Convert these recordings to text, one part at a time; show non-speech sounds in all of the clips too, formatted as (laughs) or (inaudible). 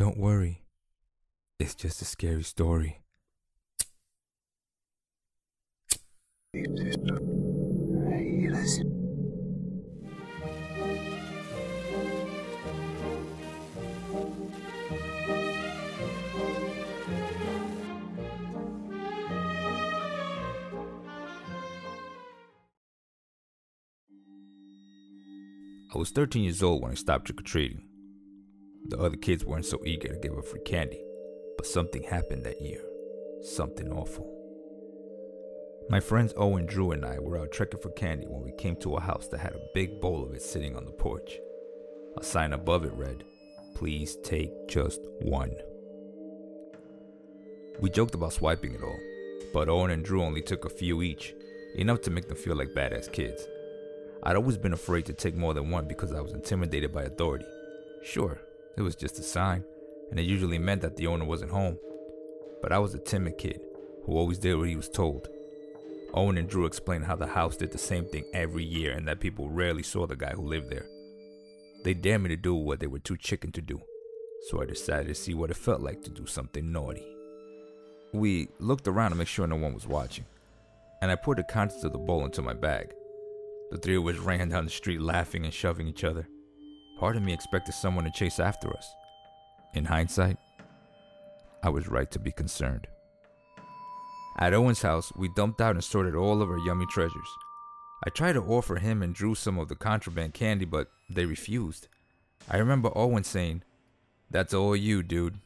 Don't worry. It's just a scary story. I was 13 years old when I stopped trick or treating. The other kids weren't so eager to give up free candy, but something happened that year. Something awful. My friends Owen, Drew, and I were out trekking for candy when we came to a house that had a big bowl of it sitting on the porch. A sign above it read, Please take just one. We joked about swiping it all, but Owen and Drew only took a few each, enough to make them feel like badass kids. I'd always been afraid to take more than one because I was intimidated by authority. Sure, it was just a sign, and it usually meant that the owner wasn't home. But I was a timid kid who always did what he was told. Owen and Drew explained how the house did the same thing every year and that people rarely saw the guy who lived there. They dared me to do what they were too chicken to do, so I decided to see what it felt like to do something naughty. We looked around to make sure no one was watching, and I poured the contents of the bowl into my bag. The three of us ran down the street laughing and shoving each other. Part of me expected someone to chase after us. In hindsight, I was right to be concerned. At Owen's house, we dumped out and sorted all of our yummy treasures. I tried to offer him and Drew some of the contraband candy, but they refused. I remember Owen saying, That's all you, dude.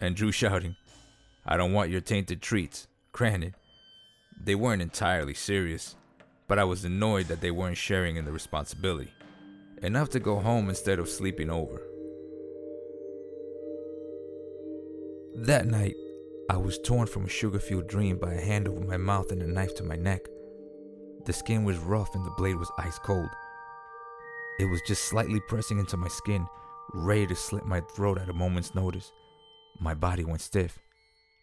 And Drew (laughs) shouting, I don't want your tainted treats. Granted, they weren't entirely serious, but I was annoyed that they weren't sharing in the responsibility. Enough to go home instead of sleeping over. That night, I was torn from a sugar filled dream by a hand over my mouth and a knife to my neck. The skin was rough and the blade was ice cold. It was just slightly pressing into my skin, ready to slit my throat at a moment's notice. My body went stiff.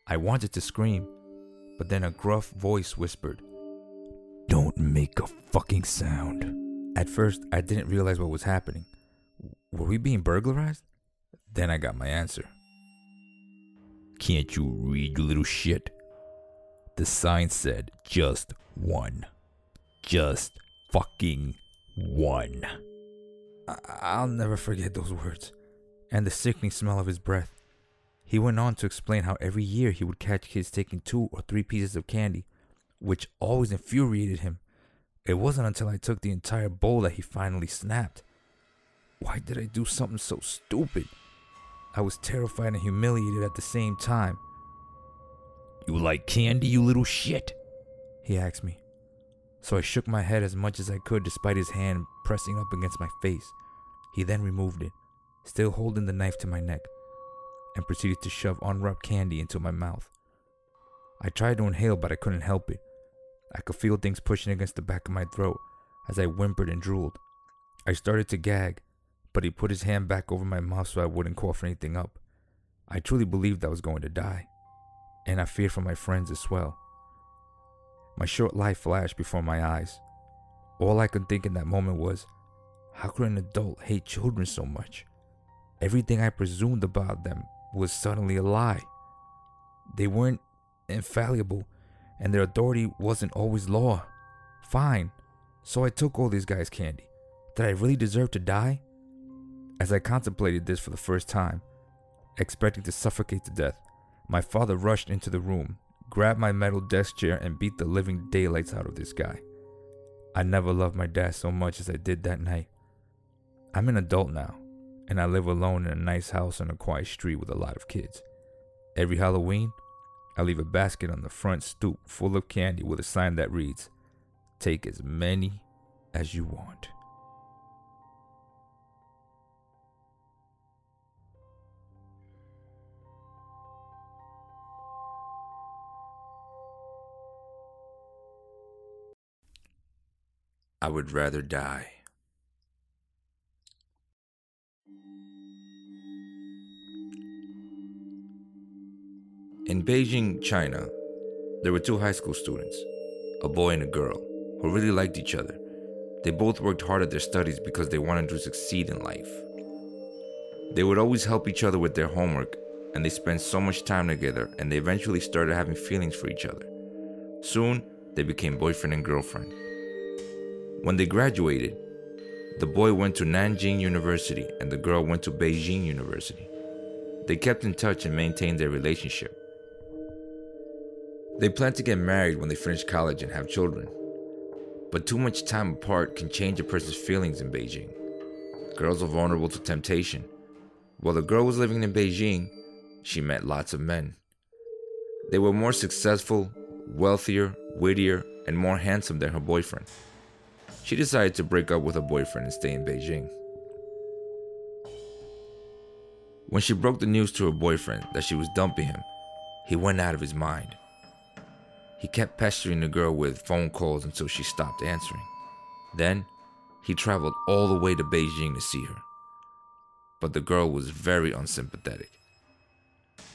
I wanted to scream, but then a gruff voice whispered, Don't make a fucking sound. At first, I didn't realize what was happening. Were we being burglarized? Then I got my answer. Can't you read, you little shit? The sign said just one. Just fucking one. I- will never forget those words and the sickening smell of his breath. He went on to explain how every year he would catch kids taking two or three pieces of candy, which always infuriated him. It wasn't until I took the entire bowl that he finally snapped. Why did I do something so stupid? I was terrified and humiliated at the same time. You like candy, you little shit? He asked me. So I shook my head as much as I could despite his hand pressing up against my face. He then removed it, still holding the knife to my neck, and proceeded to shove unwrapped candy into my mouth. I tried to inhale, but I couldn't help it. I could feel things pushing against the back of my throat as I whimpered and drooled. I started to gag, but he put his hand back over my mouth so I wouldn't cough anything up. I truly believed I was going to die, and I feared for my friends as well. My short life flashed before my eyes. All I could think in that moment was, how could an adult hate children so much? Everything I presumed about them was suddenly a lie. They weren't infallible, and their authority wasn't always law. Fine, so I took all these guys' candy. Did I really deserve to die? As I contemplated this for the first time, expecting to suffocate to death, my father rushed into the room, grabbed my metal desk chair, and beat the living daylights out of this guy. I never loved my dad so much as I did that night. I'm an adult now, and I live alone in a nice house on a quiet street with a lot of kids. Every Halloween, I leave a basket on the front stoop full of candy with a sign that reads, Take as many as you want. I would rather die. In Beijing, China, there were two high school students, a boy and a girl, who really liked each other. They both worked hard at their studies because they wanted to succeed in life. They would always help each other with their homework, and they spent so much time together, and they eventually started having feelings for each other. Soon, they became boyfriend and girlfriend. When they graduated, the boy went to Nanjing University and the girl went to Beijing University. They kept in touch and maintained their relationship. They plan to get married when they finish college and have children. But too much time apart can change a person's feelings in Beijing. Girls are vulnerable to temptation. While the girl was living in Beijing, she met lots of men. They were more successful, wealthier, wittier, and more handsome than her boyfriend. She decided to break up with her boyfriend and stay in Beijing. When she broke the news to her boyfriend that she was dumping him, he went out of his mind. He kept pestering the girl with phone calls until she stopped answering. Then, he traveled all the way to Beijing to see her. But the girl was very unsympathetic.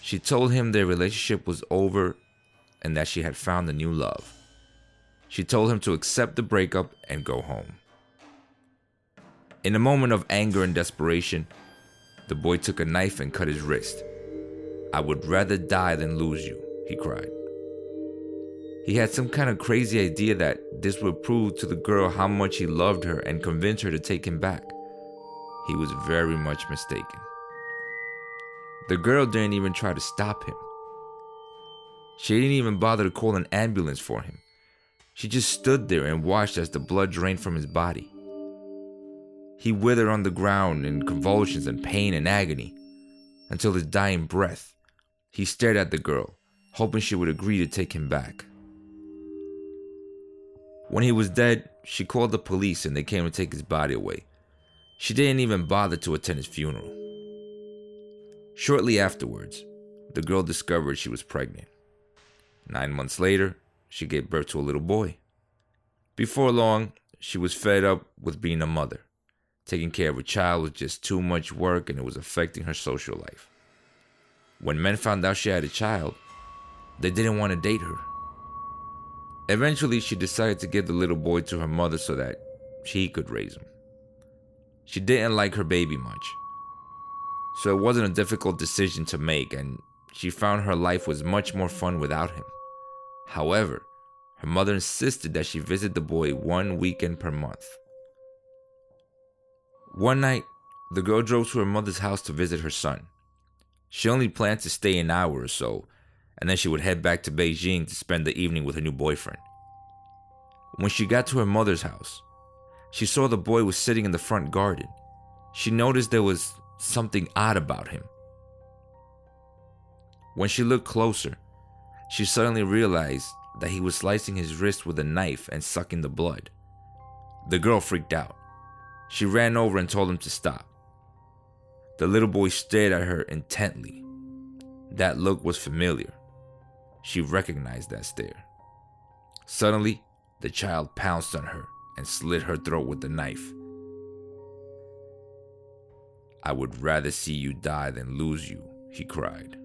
She told him their relationship was over and that she had found a new love. She told him to accept the breakup and go home. In a moment of anger and desperation, the boy took a knife and cut his wrist. I would rather die than lose you, he cried. He had some kind of crazy idea that this would prove to the girl how much he loved her and convince her to take him back. He was very much mistaken. The girl didn't even try to stop him. She didn't even bother to call an ambulance for him. She just stood there and watched as the blood drained from his body. He withered on the ground in convulsions and pain and agony until his dying breath. He stared at the girl, hoping she would agree to take him back. When he was dead, she called the police and they came to take his body away. She didn't even bother to attend his funeral. Shortly afterwards, the girl discovered she was pregnant. Nine months later, she gave birth to a little boy. Before long, she was fed up with being a mother. Taking care of a child was just too much work and it was affecting her social life. When men found out she had a child, they didn't want to date her. Eventually, she decided to give the little boy to her mother so that she could raise him. She didn't like her baby much, so it wasn't a difficult decision to make, and she found her life was much more fun without him. However, her mother insisted that she visit the boy one weekend per month. One night, the girl drove to her mother's house to visit her son. She only planned to stay an hour or so, and then she would head back to Beijing to spend the evening with her new boyfriend. When she got to her mother's house, she saw the boy was sitting in the front garden. She noticed there was something odd about him. When she looked closer, she suddenly realized that he was slicing his wrist with a knife and sucking the blood. The girl freaked out. She ran over and told him to stop. The little boy stared at her intently. That look was familiar. She recognized that stare. Suddenly, the child pounced on her and slit her throat with the knife. I would rather see you die than lose you, he cried.